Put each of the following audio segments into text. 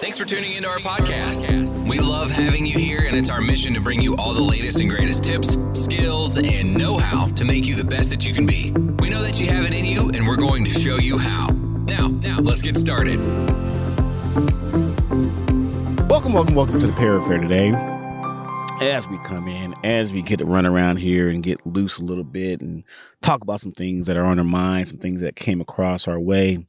Thanks for tuning into our podcast. We love having you here, and it's our mission to bring you all the latest and greatest tips, skills, and know how to make you the best that you can be. We know that you have it in you, and we're going to show you how. Now, now, let's get started. Welcome, welcome, welcome to the Para Fair today. As we come in, as we get to run around here and get loose a little bit and talk about some things that are on our mind, some things that came across our way.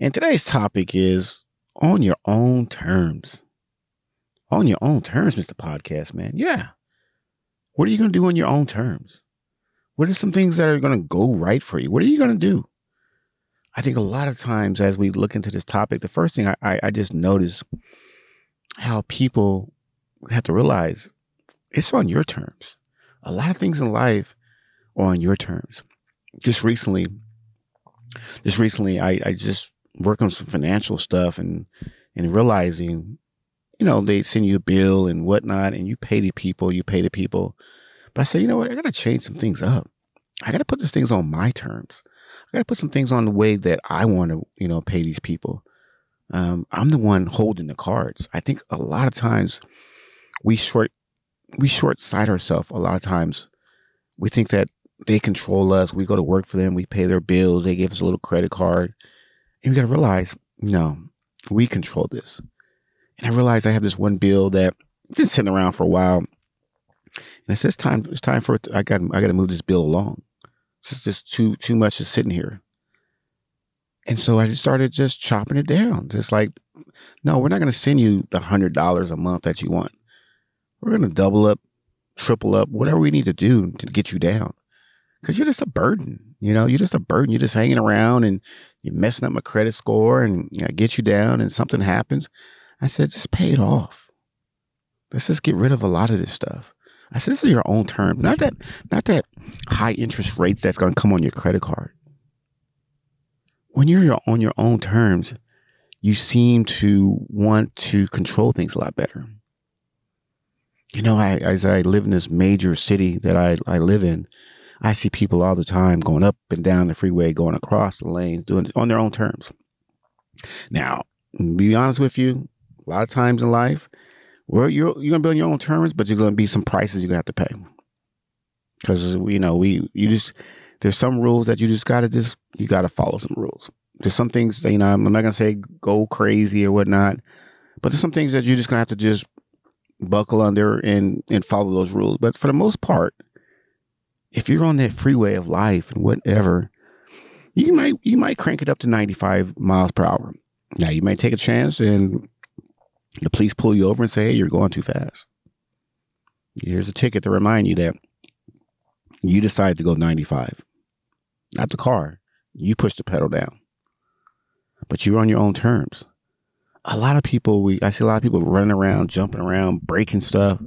And today's topic is on your own terms. On your own terms, Mr. Podcast Man. Yeah. What are you going to do on your own terms? What are some things that are going to go right for you? What are you going to do? I think a lot of times as we look into this topic, the first thing I, I, I just notice how people have to realize it's on your terms. A lot of things in life are on your terms. Just recently, just recently, I, I just worked on some financial stuff and, and realizing, you know, they send you a bill and whatnot and you pay the people, you pay the people. But I said, you know what? I got to change some things up. I got to put these things on my terms. I got to put some things on the way that I want to, you know, pay these people. Um, I'm the one holding the cards. I think a lot of times we short we short sight ourselves a lot of times. We think that they control us. We go to work for them. We pay their bills. They give us a little credit card. We got to realize, no, we control this. And I realized I have this one bill that been sitting around for a while. And I said, it's time, it's time for it. I got, I got to move this bill along. It's just, just too, too much just sitting here. And so I just started just chopping it down. Just like, no, we're not going to send you the hundred dollars a month that you want. We're going to double up, triple up, whatever we need to do to get you down. Cause you're just a burden. You know, you're just a burden. You're just hanging around and you're messing up my credit score and know, get you down and something happens. I said, just pay it off. Let's just get rid of a lot of this stuff. I said, this is your own term, not that, not that high interest rates that's going to come on your credit card. When you're on your own terms, you seem to want to control things a lot better you know, I, as I live in this major city that I, I live in, I see people all the time going up and down the freeway, going across the lanes, doing it on their own terms. Now, be honest with you, a lot of times in life, where you're you're gonna be on your own terms, but you're gonna be some prices you're gonna have to pay. Because you know, we you just there's some rules that you just gotta just you gotta follow some rules. There's some things that, you know, I'm not gonna say go crazy or whatnot, but there's some things that you're just gonna have to just buckle under and and follow those rules. But for the most part, if you're on that freeway of life and whatever, you might you might crank it up to 95 miles per hour. Now you might take a chance and the police pull you over and say, "Hey, you're going too fast." Here's a ticket to remind you that you decided to go 95, not the car. You push the pedal down, but you're on your own terms a lot of people we I see a lot of people running around, jumping around, breaking stuff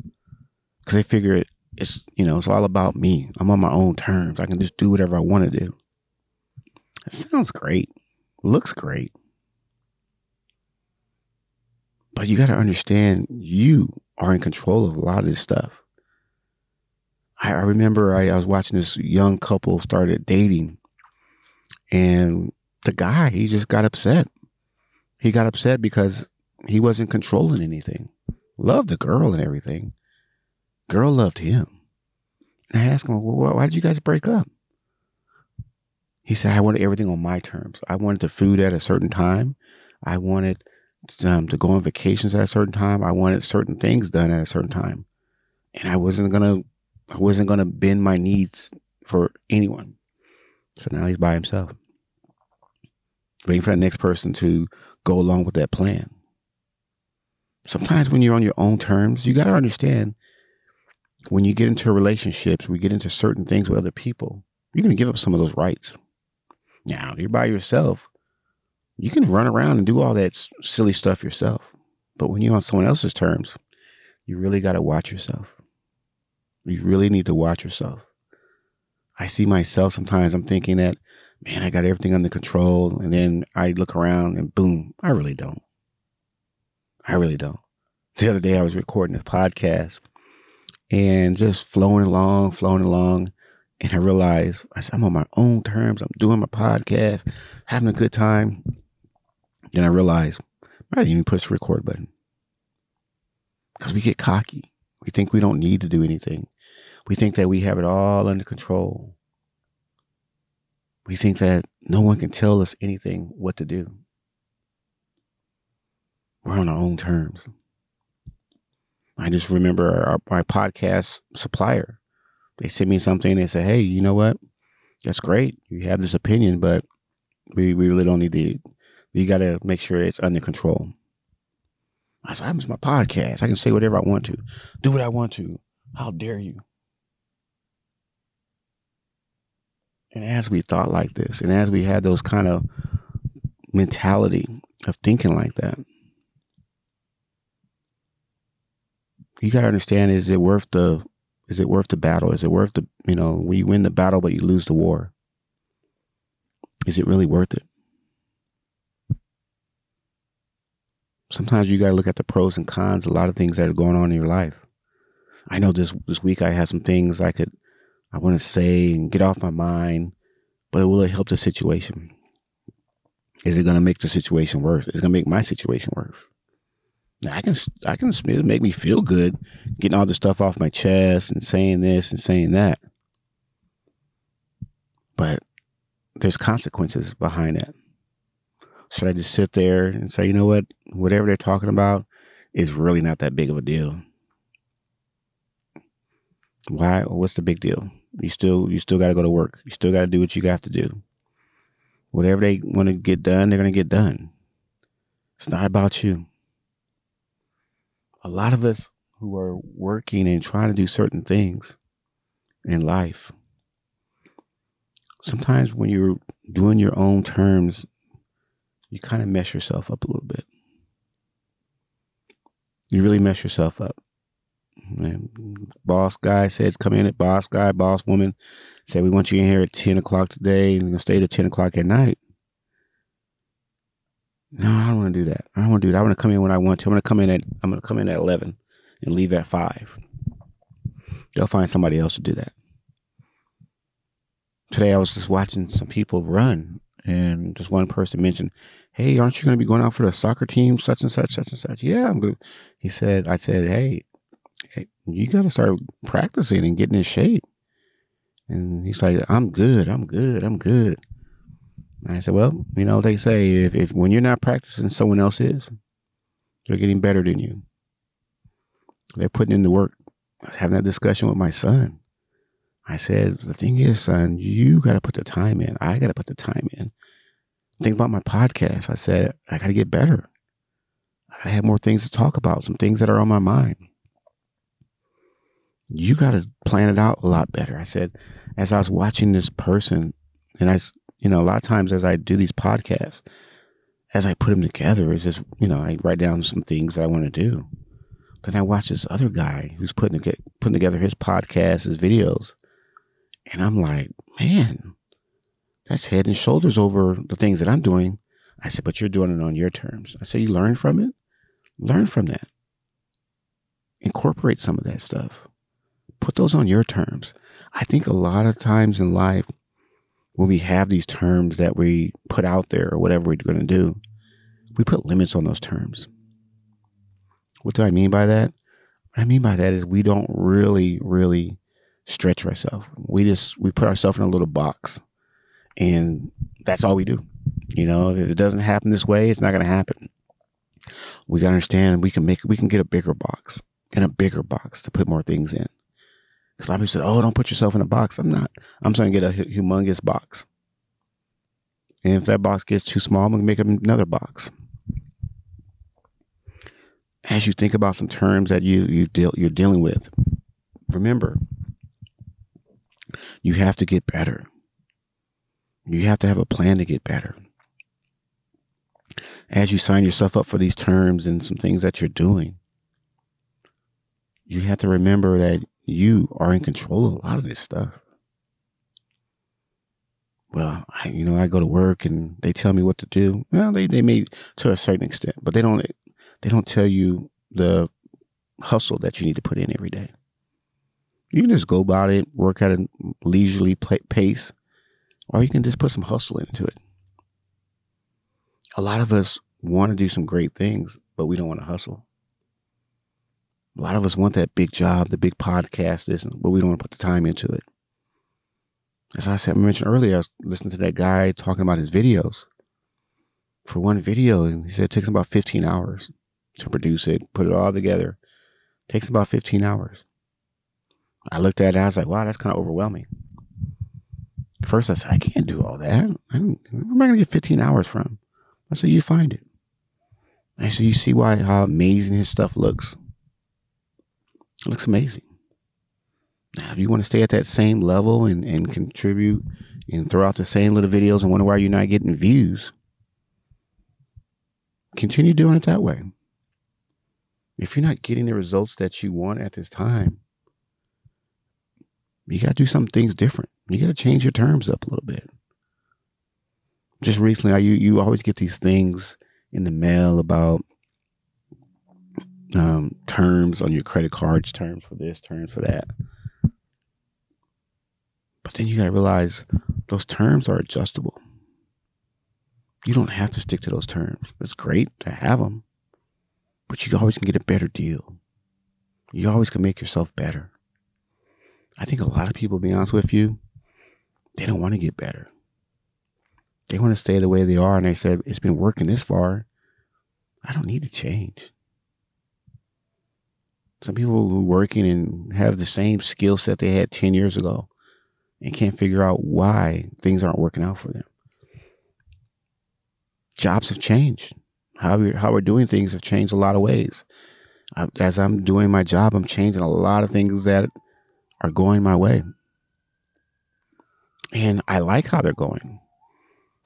because they figure it, it's you know it's all about me. I'm on my own terms. I can just do whatever I want to do. It sounds great, looks great, but you got to understand you are in control of a lot of this stuff. I, I remember I, I was watching this young couple started dating, and the guy he just got upset he got upset because he wasn't controlling anything. Loved the girl and everything. Girl loved him. And I asked him, well, why did you guys break up? He said, I wanted everything on my terms. I wanted the food at a certain time. I wanted um, to go on vacations at a certain time. I wanted certain things done at a certain time. And I wasn't going to, I wasn't going to bend my needs for anyone. So now he's by himself, waiting for the next person to go along with that plan. Sometimes when you're on your own terms, you got to understand when you get into relationships, we get into certain things with other people, you're going to give up some of those rights. Now, you're by yourself. You can run around and do all that silly stuff yourself. But when you're on someone else's terms, you really got to watch yourself. You really need to watch yourself. I see myself sometimes, I'm thinking that man, I got everything under control. And then I look around and boom, I really don't. I really don't. The other day I was recording a podcast and just flowing along, flowing along. And I realized I said, I'm on my own terms. I'm doing my podcast, having a good time. Then I realized, I didn't even push the record button because we get cocky. We think we don't need to do anything. We think that we have it all under control. We think that no one can tell us anything what to do. We're on our own terms. I just remember our, my podcast supplier. They sent me something. And they said, "Hey, you know what? That's great. You have this opinion, but we we really don't need to. You got to make sure it's under control." I said, "I'm my podcast. I can say whatever I want to, do what I want to. How dare you?" And as we thought like this, and as we had those kind of mentality of thinking like that, you got to understand: is it worth the is it worth the battle? Is it worth the you know when you win the battle but you lose the war? Is it really worth it? Sometimes you got to look at the pros and cons. A lot of things that are going on in your life. I know this this week I had some things I could I want to say and get off my mind, but will it help the situation? Is it going to make the situation worse? Is it going to make my situation worse? I can, I can make me feel good getting all the stuff off my chest and saying this and saying that. But there's consequences behind that. Should I just sit there and say, you know what, whatever they're talking about is really not that big of a deal? Why? What's the big deal? You still, you still got to go to work. You still got to do what you got to do. Whatever they want to get done, they're going to get done. It's not about you a lot of us who are working and trying to do certain things in life, sometimes when you're doing your own terms, you kind of mess yourself up a little bit. You really mess yourself up. Man, boss guy says, come in at boss guy, boss woman said, we want you in here at 10 o'clock today and you're going to stay to 10 o'clock at night. No, I don't want to do that. I don't want to do that. I want to come in when I want to. I'm going to come in at I'm going to come in at 11 and leave at 5. They'll find somebody else to do that. Today I was just watching some people run and just one person mentioned, "Hey, aren't you going to be going out for the soccer team such and such such and such?" Yeah, I'm good. He said, I said, "Hey, hey you got to start practicing and getting in shape." And he's like, "I'm good. I'm good. I'm good." And I said, well, you know, they say if, if when you're not practicing, someone else is. They're getting better than you. They're putting in the work. I was having that discussion with my son. I said, the thing is, son, you got to put the time in. I got to put the time in. Think about my podcast. I said, I got to get better. I got to have more things to talk about, some things that are on my mind. You got to plan it out a lot better. I said, as I was watching this person, and I you know, a lot of times as I do these podcasts, as I put them together, is just, you know, I write down some things that I want to do. Then I watch this other guy who's putting, putting together his podcast, his videos. And I'm like, man, that's head and shoulders over the things that I'm doing. I said, but you're doing it on your terms. I said, you learn from it? Learn from that. Incorporate some of that stuff. Put those on your terms. I think a lot of times in life, when we have these terms that we put out there or whatever we're going to do, we put limits on those terms. What do I mean by that? What I mean by that is we don't really, really stretch ourselves. We just we put ourselves in a little box, and that's all we do. You know, if it doesn't happen this way, it's not going to happen. We got to understand we can make we can get a bigger box and a bigger box to put more things in. Because a lot of people say, oh, don't put yourself in a box. I'm not. I'm trying to get a humongous box. And if that box gets too small, I'm to make another box. As you think about some terms that you, you deal, you're dealing with, remember, you have to get better. You have to have a plan to get better. As you sign yourself up for these terms and some things that you're doing, you have to remember that you are in control of a lot of this stuff. Well, I, you know, I go to work and they tell me what to do. Well, they, they may to a certain extent, but they don't, they don't tell you the hustle that you need to put in every day. You can just go about it, work at a leisurely pace, or you can just put some hustle into it. A lot of us want to do some great things, but we don't want to hustle. A lot of us want that big job, the big podcast, this, but we don't want to put the time into it. As I said, I mentioned earlier, I was listening to that guy talking about his videos. For one video, he said it takes about 15 hours to produce it, put it all together. It takes about 15 hours. I looked at it, I was like, wow, that's kind of overwhelming. First, I said, I can't do all that. Where am I going to get 15 hours from? I said, you find it. I said, you see why how amazing his stuff looks. It looks amazing. Now, if you want to stay at that same level and, and contribute and throw out the same little videos and wonder why you're not getting views, continue doing it that way. If you're not getting the results that you want at this time, you got to do some things different. You got to change your terms up a little bit. Just recently, you you always get these things in the mail about um, terms on your credit cards, terms for this, terms for that. But then you got to realize those terms are adjustable. You don't have to stick to those terms. It's great to have them, but you always can get a better deal. You always can make yourself better. I think a lot of people, be honest with you, they don't want to get better. They want to stay the way they are. And they said, it's been working this far. I don't need to change. Some people who are working and have the same skill set they had 10 years ago and can't figure out why things aren't working out for them. Jobs have changed. How we're, how we're doing things have changed a lot of ways. I, as I'm doing my job, I'm changing a lot of things that are going my way. And I like how they're going.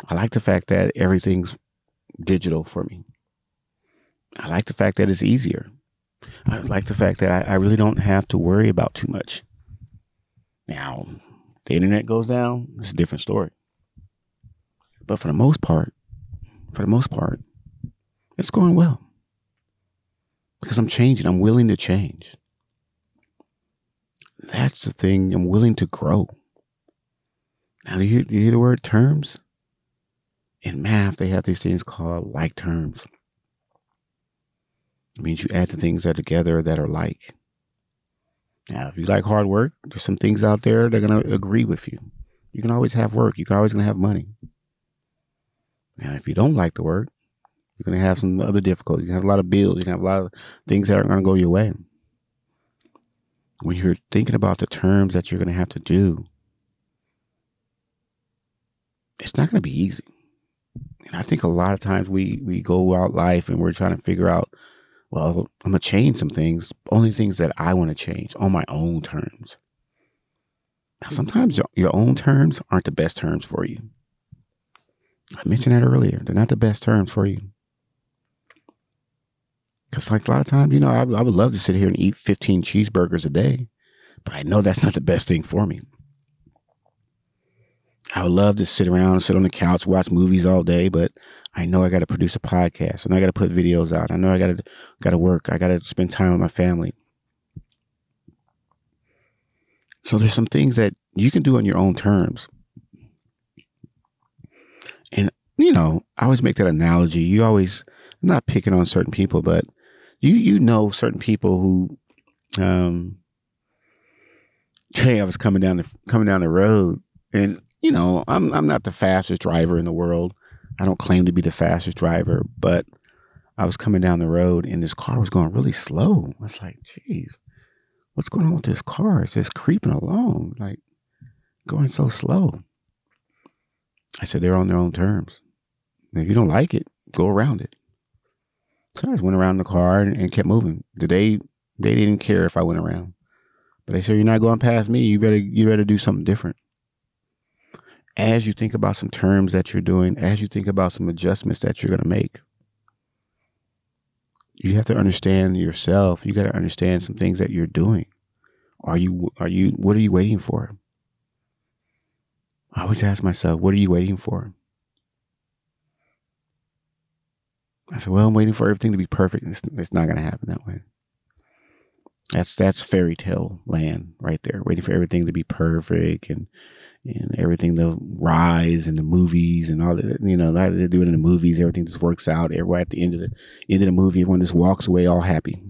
I like the fact that everything's digital for me. I like the fact that it's easier. I like the fact that I, I really don't have to worry about too much. Now, the internet goes down, it's a different story. But for the most part, for the most part, it's going well. Because I'm changing. I'm willing to change. That's the thing. I'm willing to grow. Now, do you, do you hear the word terms? In math, they have these things called like terms. It means you add the things that are together that are like. Now, if you like hard work, there's some things out there that are going to agree with you. You can always have work. You're always going to have money. Now, if you don't like the work, you're going to have some other difficulties. You have a lot of bills. You have a lot of things that aren't going to go your way. When you're thinking about the terms that you're going to have to do, it's not going to be easy. And I think a lot of times we we go out life and we're trying to figure out well, I'm going to change some things, only things that I want to change on my own terms. Now, mm-hmm. sometimes your own terms aren't the best terms for you. I mentioned that earlier. They're not the best terms for you. Because, like, a lot of times, you know, I, I would love to sit here and eat 15 cheeseburgers a day, but I know that's not the best thing for me. I would love to sit around, and sit on the couch, watch movies all day, but I know I got to produce a podcast. and I got to put videos out. I know I got to got to work. I got to spend time with my family. So there's some things that you can do on your own terms. And you know, I always make that analogy. You always I'm not picking on certain people, but you you know certain people who um today I was coming down the coming down the road and you know, I'm I'm not the fastest driver in the world. I don't claim to be the fastest driver, but I was coming down the road and this car was going really slow. I was like, geez, what's going on with this car? It's just creeping along, like going so slow. I said, they're on their own terms. If you don't like it, go around it. So I just went around the car and, and kept moving. They they didn't care if I went around. But they said, You're not going past me, you better you better do something different as you think about some terms that you're doing, as you think about some adjustments that you're going to make, you have to understand yourself. You got to understand some things that you're doing. Are you, are you, what are you waiting for? I always ask myself, what are you waiting for? I said, well, I'm waiting for everything to be perfect. It's, it's not going to happen that way. That's, that's fairy tale land right there, waiting for everything to be perfect and, and everything the rise and the movies and all that you know like they do it in the movies everything just works out everyone at the end of the end of the movie everyone just walks away all happy.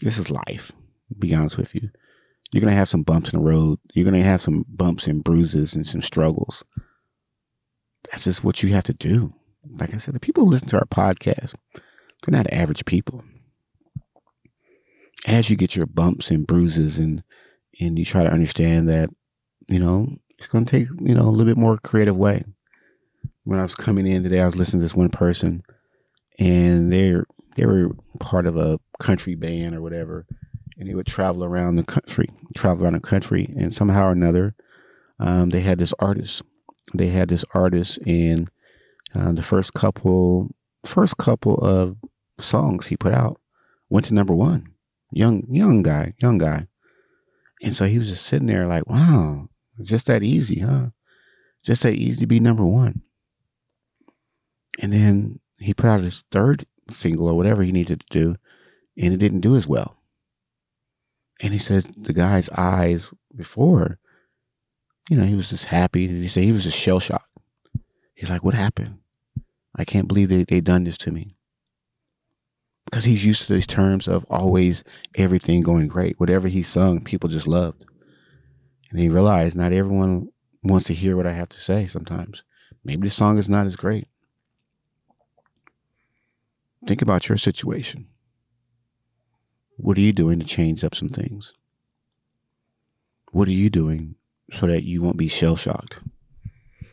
This is life be honest with you. You're gonna have some bumps in the road. You're gonna have some bumps and bruises and some struggles. That's just what you have to do. Like i said the people who listen to our podcast they're not average people. As you get your bumps and bruises and and you try to understand that you know, it's going to take, you know, a little bit more creative way. When I was coming in today, I was listening to this one person and they're, they were part of a country band or whatever. And they would travel around the country, travel around the country. And somehow or another, um, they had this artist. They had this artist and uh, the first couple, first couple of songs he put out went to number one. Young, young guy, young guy. And so he was just sitting there like, wow, just that easy, huh? Just that easy to be number one. And then he put out his third single or whatever he needed to do, and it didn't do as well. And he said the guy's eyes before, you know, he was just happy. And He said he was just shell shocked. He's like, what happened? I can't believe they, they done this to me. Because he's used to these terms of always everything going great. Whatever he sung, people just loved. And he realized not everyone wants to hear what I have to say sometimes. Maybe the song is not as great. Think about your situation. What are you doing to change up some things? What are you doing so that you won't be shell shocked?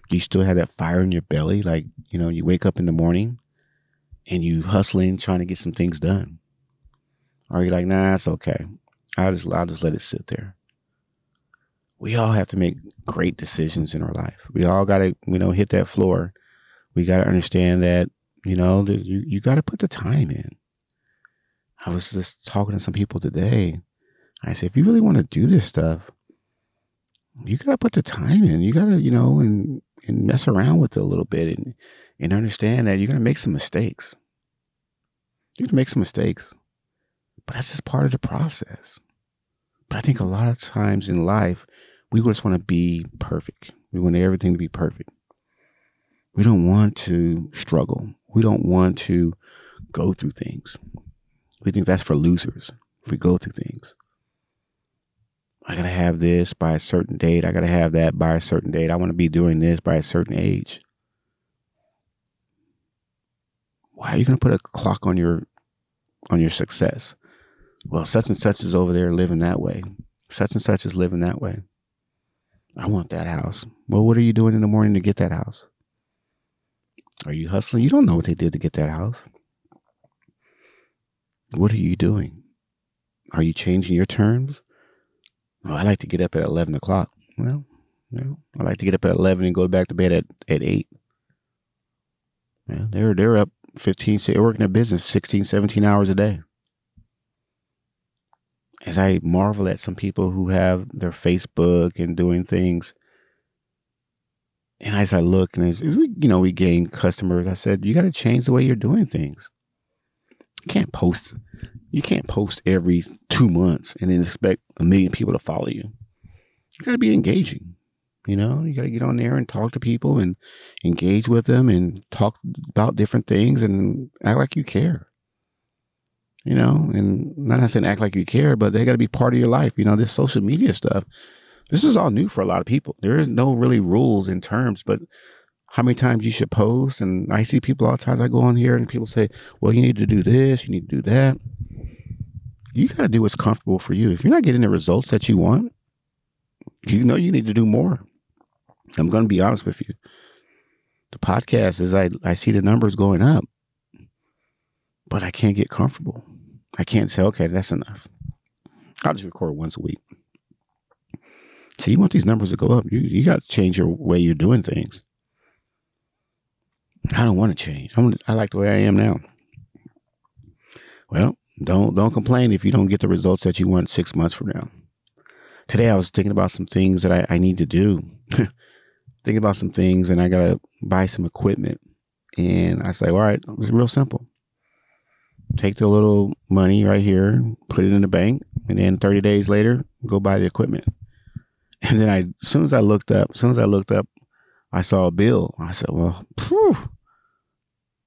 Do you still have that fire in your belly? Like, you know, you wake up in the morning and you hustling, trying to get some things done. Or are you like, nah, it's okay. I'll just, I'll just let it sit there we all have to make great decisions in our life. We all got to, you know, hit that floor. We got to understand that, you know, that you, you got to put the time in. I was just talking to some people today. I said, if you really want to do this stuff, you got to put the time in. You got to, you know, and, and mess around with it a little bit and, and understand that you're going to make some mistakes. You're going to make some mistakes, but that's just part of the process. But I think a lot of times in life, we just want to be perfect. We want everything to be perfect. We don't want to struggle. We don't want to go through things. We think that's for losers if we go through things. I got to have this by a certain date. I got to have that by a certain date. I want to be doing this by a certain age. Why are you to put a clock on your on your success? Well, such and such is over there living that way. Such and such is living that way. I want that house. Well, what are you doing in the morning to get that house? Are you hustling? You don't know what they did to get that house. What are you doing? Are you changing your terms? Oh, I like to get up at 11 o'clock. Well, well, I like to get up at 11 and go back to bed at, at 8. Yeah, they're, they're up 15, they're working a business 16, 17 hours a day as I marvel at some people who have their Facebook and doing things, and as I look and as you know, we gain customers. I said, you got to change the way you're doing things. You can't post. You can't post every two months and then expect a million people to follow you. You got to be engaging. You know, you got to get on there and talk to people and engage with them and talk about different things and act like you care you know, and not saying act like you care, but they got to be part of your life. You know, this social media stuff, this is all new for a lot of people. There is no really rules in terms, but how many times you should post. And I see people all the times I go on here and people say, well, you need to do this, you need to do that. You got to do what's comfortable for you. If you're not getting the results that you want, you know you need to do more. I'm going to be honest with you. The podcast is I, I see the numbers going up, but I can't get comfortable. I can't say, okay, that's enough. I'll just record once a week. So you want these numbers to go up. You you got to change your way you're doing things. I don't want to change. I'm, I like the way I am now. Well, don't don't complain if you don't get the results that you want six months from now. Today I was thinking about some things that I, I need to do. thinking about some things and I gotta buy some equipment. And I say, all right, it's real simple take the little money right here, put it in the bank, and then 30 days later, go buy the equipment. And then I, as soon as I looked up, as soon as I looked up, I saw a bill. I said, well, phew.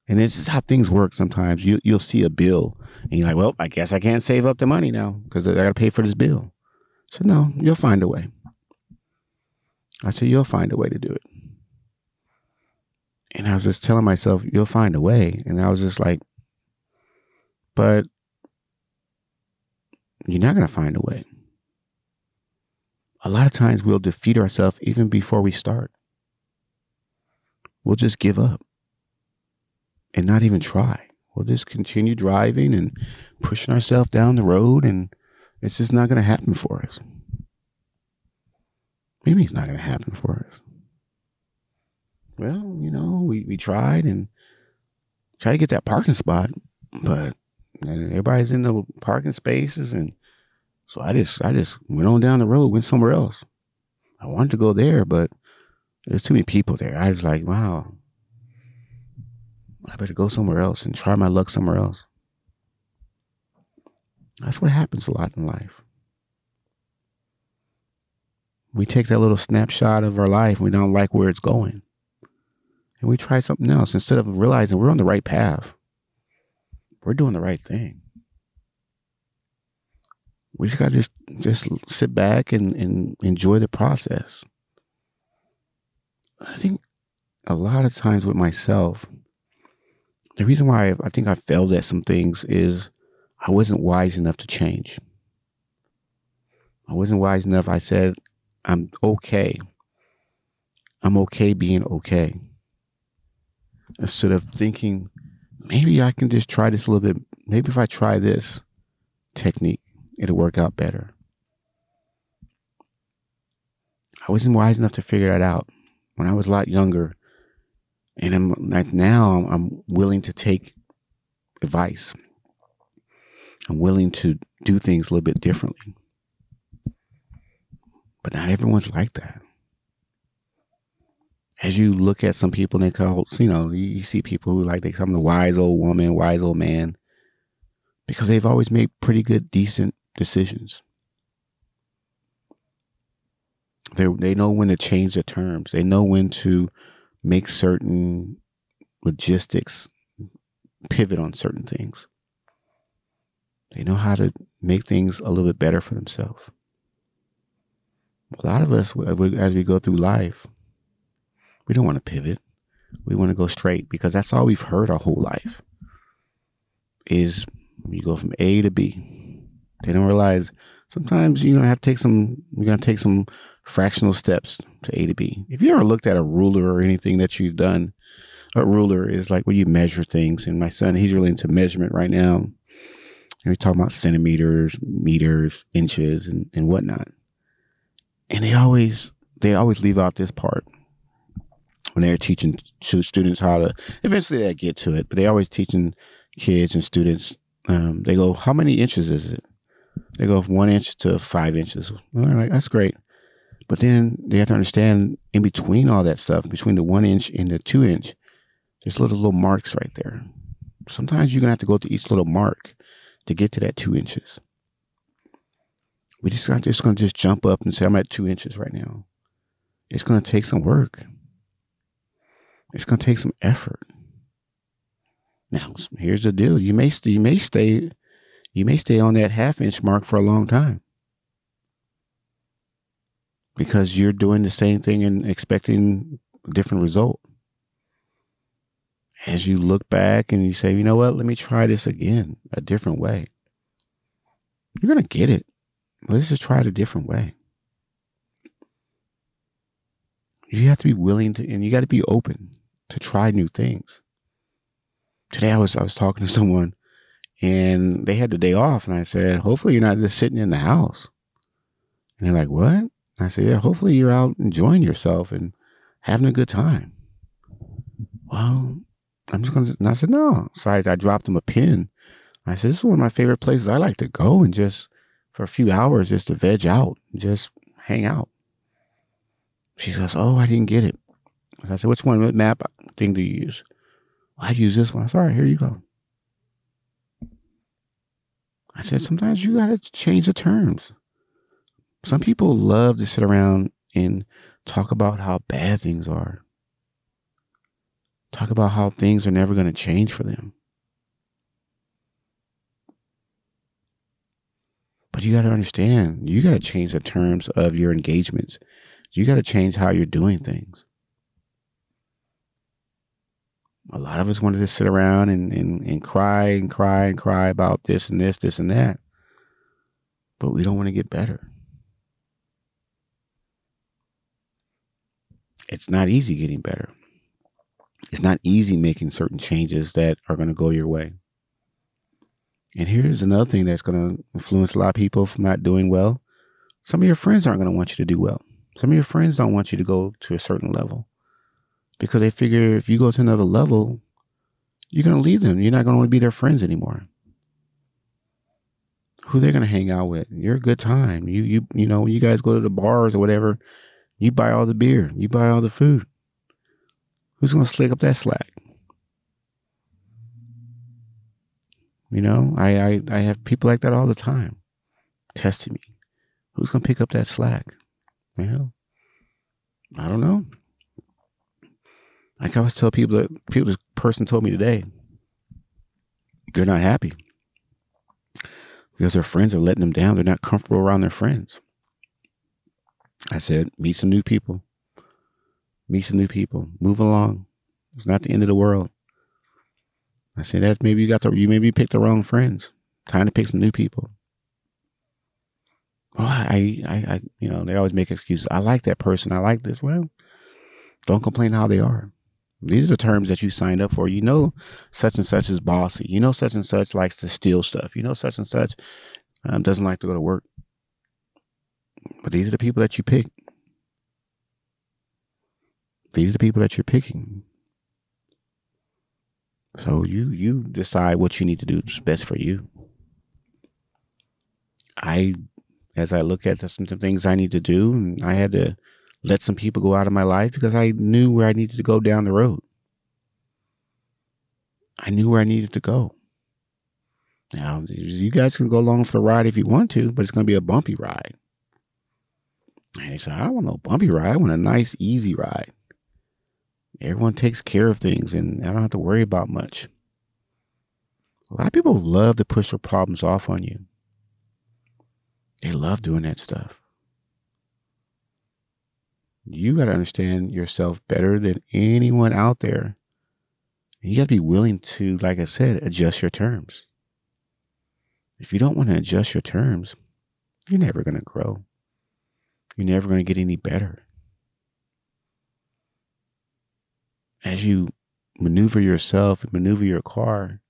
And this is how things work sometimes. You, you'll see a bill and you're like, well, I guess I can't save up the money now because I got to pay for this bill. So, no, you'll find a way. I said, you'll find a way to do it. And I was just telling myself, you'll find a way. And I was just like, but you're not going to find a way. A lot of times we'll defeat ourselves even before we start. We'll just give up and not even try. We'll just continue driving and pushing ourselves down the road, and it's just not going to happen for us. Maybe it's not going to happen for us. Well, you know, we, we tried and tried to get that parking spot, but everybody's in the parking spaces, and so I just I just went on down the road, went somewhere else. I wanted to go there, but there's too many people there. I was like, wow, I better go somewhere else and try my luck somewhere else. That's what happens a lot in life. We take that little snapshot of our life and we don't like where it's going. And we try something else instead of realizing we're on the right path. We're doing the right thing. We just gotta just just sit back and, and enjoy the process. I think a lot of times with myself, the reason why I, I think I failed at some things is I wasn't wise enough to change. I wasn't wise enough. I said, I'm okay. I'm okay being okay. Instead of thinking, maybe I can just try this a little bit. Maybe if I try this technique, it'll work out better. I wasn't wise enough to figure that out when I was a lot younger. And I'm like now I'm willing to take advice. I'm willing to do things a little bit differently. But not everyone's like that. As you look at some people, they cults, you know, you see people who like they come the wise old woman, wise old man, because they've always made pretty good, decent decisions. They they know when to change the terms. They know when to make certain logistics pivot on certain things. They know how to make things a little bit better for themselves. A lot of us, as we go through life, we don't want to pivot. We want to go straight because that's all we've heard our whole life. Is you go from A to B. They don't realize sometimes you're gonna have to take some. You're gonna take some fractional steps to A to B. If you ever looked at a ruler or anything that you've done, a ruler is like where you measure things. And my son, he's really into measurement right now. And we talk about centimeters, meters, inches, and, and whatnot. And they always they always leave out this part when they're teaching students how to. Eventually, they get to it, but they always teaching kids and students. Um, they go, "How many inches is it?" They go from one inch to five inches. All right, that's great. But then they have to understand in between all that stuff, between the one inch and the two inch, there's little little marks right there. Sometimes you're gonna have to go to each little mark to get to that two inches. We just not just gonna just jump up and say I'm at two inches right now. It's gonna take some work. It's gonna take some effort. Now, here's the deal: you may you may stay you may stay on that half inch mark for a long time because you're doing the same thing and expecting a different result. As you look back and you say, you know what, let me try this again a different way. You're going to get it. Let's just try it a different way. You have to be willing to, and you got to be open to try new things. Today I was I was talking to someone, and they had the day off, and I said, hopefully you're not just sitting in the house. And they're like, what? I said, yeah, hopefully you're out enjoying yourself and having a good time. Well, I'm just to, and I said, no. So I, I dropped them a pin. I said, this is one of my favorite places I like to go and just for a few hours just to veg out, just hang out. She says, oh, I didn't get it. I said, which one, map thing do you use? I use this one. I said, all right, here you go. I said, sometimes you got to change the terms. Some people love to sit around and talk about how bad things are. Talk about how things are never going to change for them. But you got to understand, you got to change the terms of your engagements. You got to change how you're doing things. A lot of us wanted to sit around and, and, and cry and cry and cry about this and this, this and that. But we don't want to get better. It's not easy getting better. It's not easy making certain changes that are going to go your way. And here's another thing that's going to influence a lot of people from not doing well. Some of your friends aren't going to want you to do well. Some of your friends don't want you to go to a certain level because they figure if you go to another level, you're going to leave them. You're not going to want to be their friends anymore. Who they're going to hang out with? You're a good time. You you you know, you guys go to the bars or whatever, you buy all the beer, you buy all the food. Who's going to slick up that slack? You know, I, I, I have people like that all the time testing me. Who's going to pick up that slack? Well, I don't know. Like I always tell people that people, this person told me today, they're not happy because their friends are letting them down. They're not comfortable around their friends. I said, meet some new people. Meet some new people. Move along. It's not the end of the world. I said that maybe you got the you maybe picked the wrong friends. Time to pick some new people. Oh, I, I, I, you know, they always make excuses. I like that person. I like this. Well, don't complain how they are. These are the terms that you signed up for. You know, such and such is bossy. You know, such and such likes to steal stuff. You know, such and such um, doesn't like to go to work. But these are the people that you pick. These are the people that you're picking. So you you decide what you need to do is best for you. I, as I look at some, some things I need to do, and I had to let some people go out of my life because I knew where I needed to go down the road. I knew where I needed to go. Now, you guys can go along for the ride if you want to, but it's going to be a bumpy ride. And he said, I don't want no bumpy ride. I want a nice, easy ride. Everyone takes care of things and I don't have to worry about much. A lot of people love to push their problems off on you. They love doing that stuff. You got to understand yourself better than anyone out there. You got to be willing to, like I said, adjust your terms. If you don't want to adjust your terms, you're never going to grow. You're never going to get any better. as you maneuver yourself maneuver your car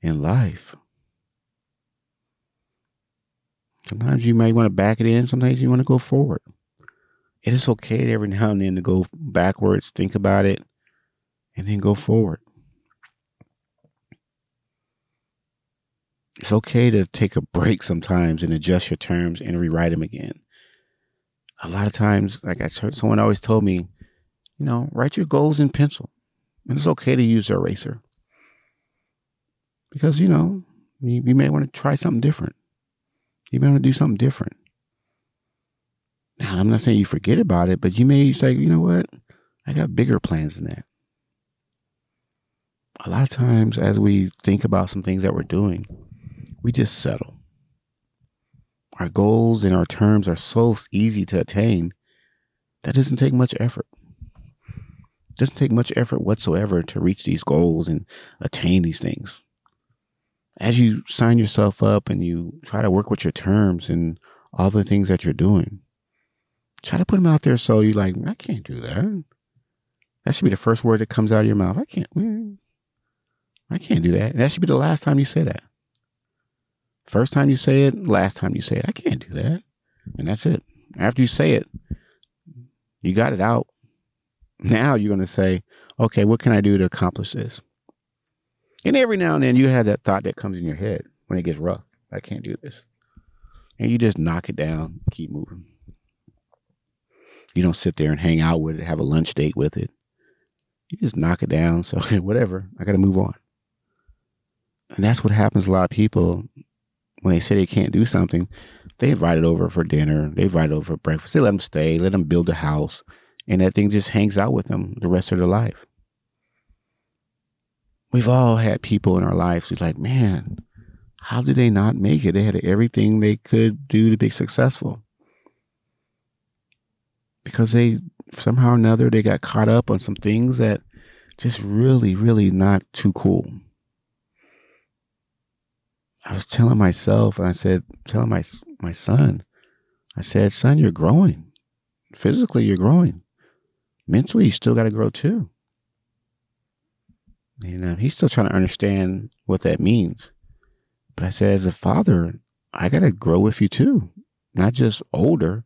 in life, sometimes you may want to back it in, sometimes you want to go forward. It is okay every now and then to go backwards, think about it, and then go forward. It's okay to take a break sometimes and adjust your terms and rewrite them again. A lot of times, like I heard someone always told me, you know, write your goals in pencil. And it's okay to use your eraser. Because, you know, you, you may want to try something different. You may want to do something different. Now, I'm not saying you forget about it, but you may say, you know what? I got bigger plans than that. A lot of times, as we think about some things that we're doing, we just settle. Our goals and our terms are so easy to attain that doesn't take much effort It doesn't take much effort whatsoever to reach these goals and attain these things. As you sign yourself up and you try to work with your terms and all the things that you're doing, try to put them out there so you're like, I can't do that. That should be the first word that comes out of your mouth. I can't. I can't do that. And that should be the last time you say that. First time you say it, last time you say it. I can't do that. And that's it. After you say it, you got it out. Now you're going to say, okay, what can I do to accomplish this? And every now and then you have that thought that comes in your head when it gets rough. I can't do this. And you just knock it down, keep moving. You don't sit there and hang out with it, have a lunch date with it. You just knock it down. So, whatever, I got to move on. And that's what happens a lot of people when they say they can't do something. they invite it over for dinner. They invited over for breakfast. They let them stay, let them build a house, and that thing just hangs out with them the rest of their life. We've all had people in our lives who's like, man, how did they not make it? They had everything they could do to be successful. Because they somehow or another they got caught up on some things that just really, really not too cool. I was telling myself, and I said, telling my my son, I said, son, you're growing. Physically, you're growing. Mentally, you still got to grow too. And uh, he's still trying to understand what that means. But I said, as a father, I got to grow with you too. Not just older,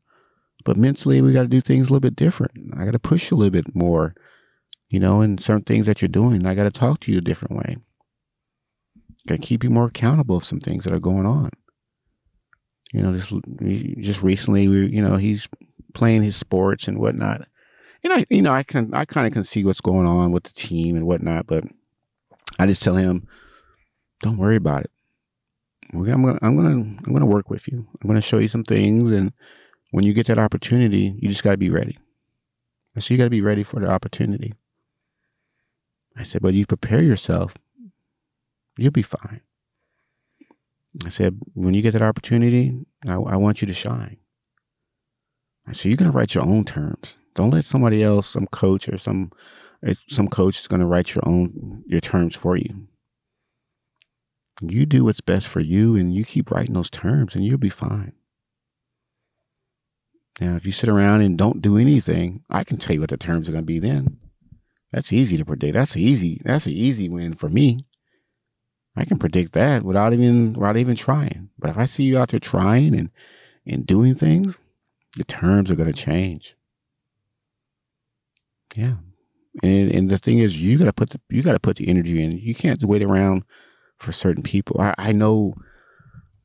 but mentally, we got to do things a little bit different. I got to push you a little bit more, you know, in certain things that you're doing. I got to talk to you a different way. Got to keep you more accountable of some things that are going on. You know, just just recently, we, you know, he's playing his sports and whatnot, and I, you know, I can, I kind of can see what's going on with the team and whatnot, but I just tell him, don't worry about it. I'm gonna, I'm gonna, I'm gonna work with you. I'm gonna show you some things, and when you get that opportunity, you just got to be ready. So you got to be ready for the opportunity. I said, but you prepare yourself, you'll be fine. I said, when you get that opportunity, I, I want you to shine. I said, you're going to write your own terms. Don't let somebody else, some coach or some eh, some coach is going to write your own your terms for you. You do what's best for you and you keep writing those terms and you'll be fine. Now, if you sit around and don't do anything, I can tell you what the terms are going to be then. That's easy to predict. That's easy. That's an easy win for me. I can predict that without even without even trying. But if I see you out there trying and and doing things, the terms are going to change. Yeah, and and the thing is, you got to put the you got to put the energy in. You can't wait around for certain people. I, I know.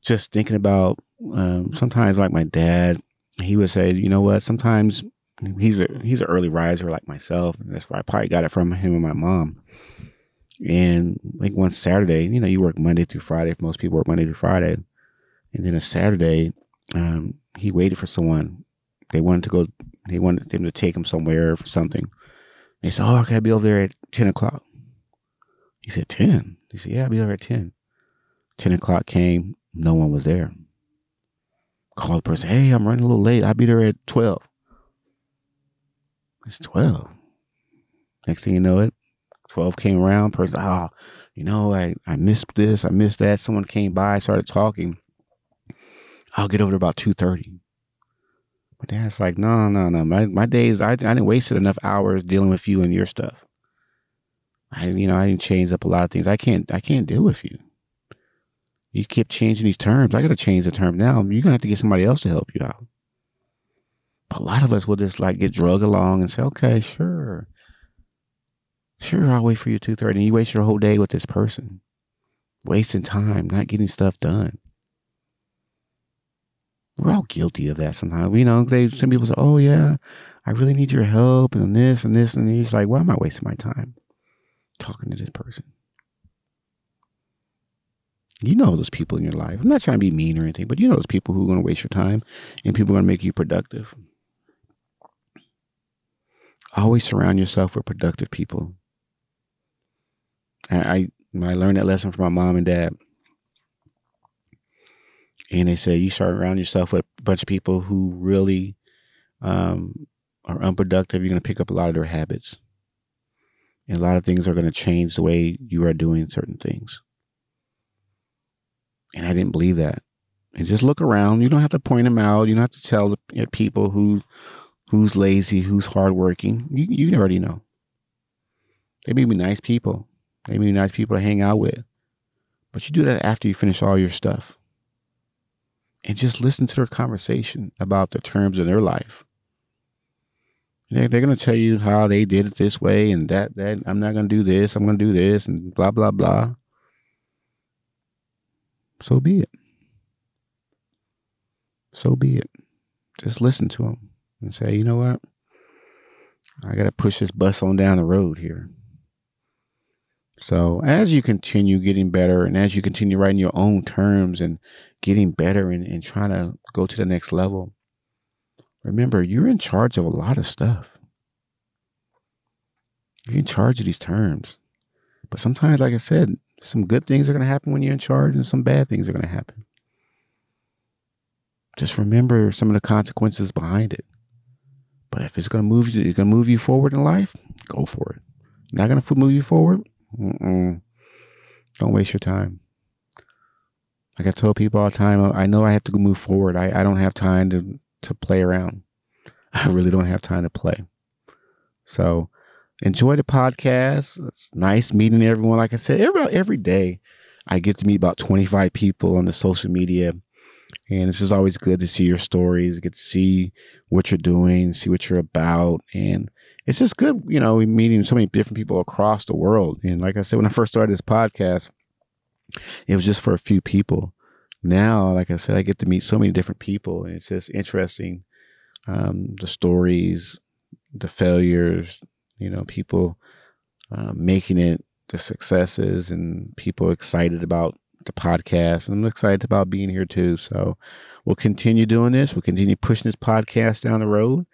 Just thinking about um, sometimes, like my dad, he would say, you know what? Sometimes he's a he's an early riser like myself. That's why I probably got it from him and my mom. And like one Saturday, you know, you work Monday through Friday. Most people work Monday through Friday, and then a Saturday, um, he waited for someone. They wanted to go. They wanted him to take him somewhere for something. They said, "Oh, I'll be over there at ten o'clock." He said, 10? He said, "Yeah, I'll be over at 10. 10 o'clock came. No one was there. Call the person. Hey, I'm running a little late. I'll be there at 12. It's 12. Next thing you know it, 12 came around. Person, oh, you know, I, I missed this. I missed that. Someone came by, started talking. I'll get over there about 2.30. But dad's like, no, no, no. My, my days, I, I didn't waste enough hours dealing with you and your stuff. I, you know, I didn't change up a lot of things. I can't, I can't deal with you. You keep changing these terms. I got to change the term now. You're gonna have to get somebody else to help you out. But a lot of us will just like get drug along and say, okay, sure. Sure, I'll wait for you two thirty. And you waste your whole day with this person. Wasting time, not getting stuff done. We're all guilty of that sometimes. You know, they some people say, Oh yeah, I really need your help and this and this and he's like, Why am I wasting my time talking to this person? You know those people in your life. I'm not trying to be mean or anything, but you know those people who are going to waste your time and people are going to make you productive. Always surround yourself with productive people. I, I, I learned that lesson from my mom and dad. And they say you surround yourself with a bunch of people who really um, are unproductive. You're going to pick up a lot of their habits. And a lot of things are going to change the way you are doing certain things. And I didn't believe that. And just look around. You don't have to point them out. You don't have to tell the people who who's lazy, who's hardworking. You you already know. They may be nice people. They may be nice people to hang out with. But you do that after you finish all your stuff. And just listen to their conversation about the terms of their life. They're, they're going to tell you how they did it this way and that, that I'm not going to do this. I'm going to do this and blah, blah, blah so be it. So be it. Just listen to them and say, you know what? I got to push this bus on down the road here. So as you continue getting better and as you continue writing your own terms and getting better and, and trying to go to the next level, remember you're in charge of a lot of stuff. You're in charge of these terms. But sometimes, like I said, some good things are going to happen when you're in charge and some bad things are going to happen. Just remember some of the consequences behind it. But if it's going to move you, it's going to move you forward in life, go for it. Not going to move you forward? Mm-mm. Don't waste your time. Like I tell people all the time, I know I have to move forward. I, I don't have time to, to play around. I really don't have time to play. So enjoy the podcast. It's nice meeting everyone. Like I said, every, every day I get to meet about 25 people on the social media. And it's just always good to see your stories, get to see what you're doing, see what you're about. And it's just good, you know, meeting so many different people across the world. And like I said, when I first started this podcast, it was just for a few people. Now, like I said, I get to meet so many different people, and it's just interesting. Um, the stories, the failures, you know, people uh, making it, the successes, and people excited about the podcast. And I'm excited about being here too. So we'll continue doing this. We'll continue pushing this podcast down the road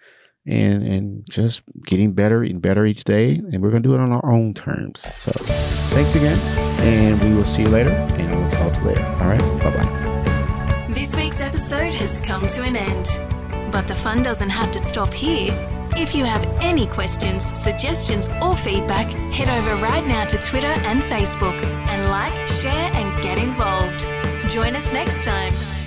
and and just getting better and better each day. And we're to do it on our own terms. So thanks again, and we will see you later, and we'll talk later. All right, bye bye. This week's episode has come to an end, but the fun doesn't have to stop here. If you have any questions, suggestions, or feedback, head over right now to Twitter and Facebook and like, share, and get involved. Join us next time.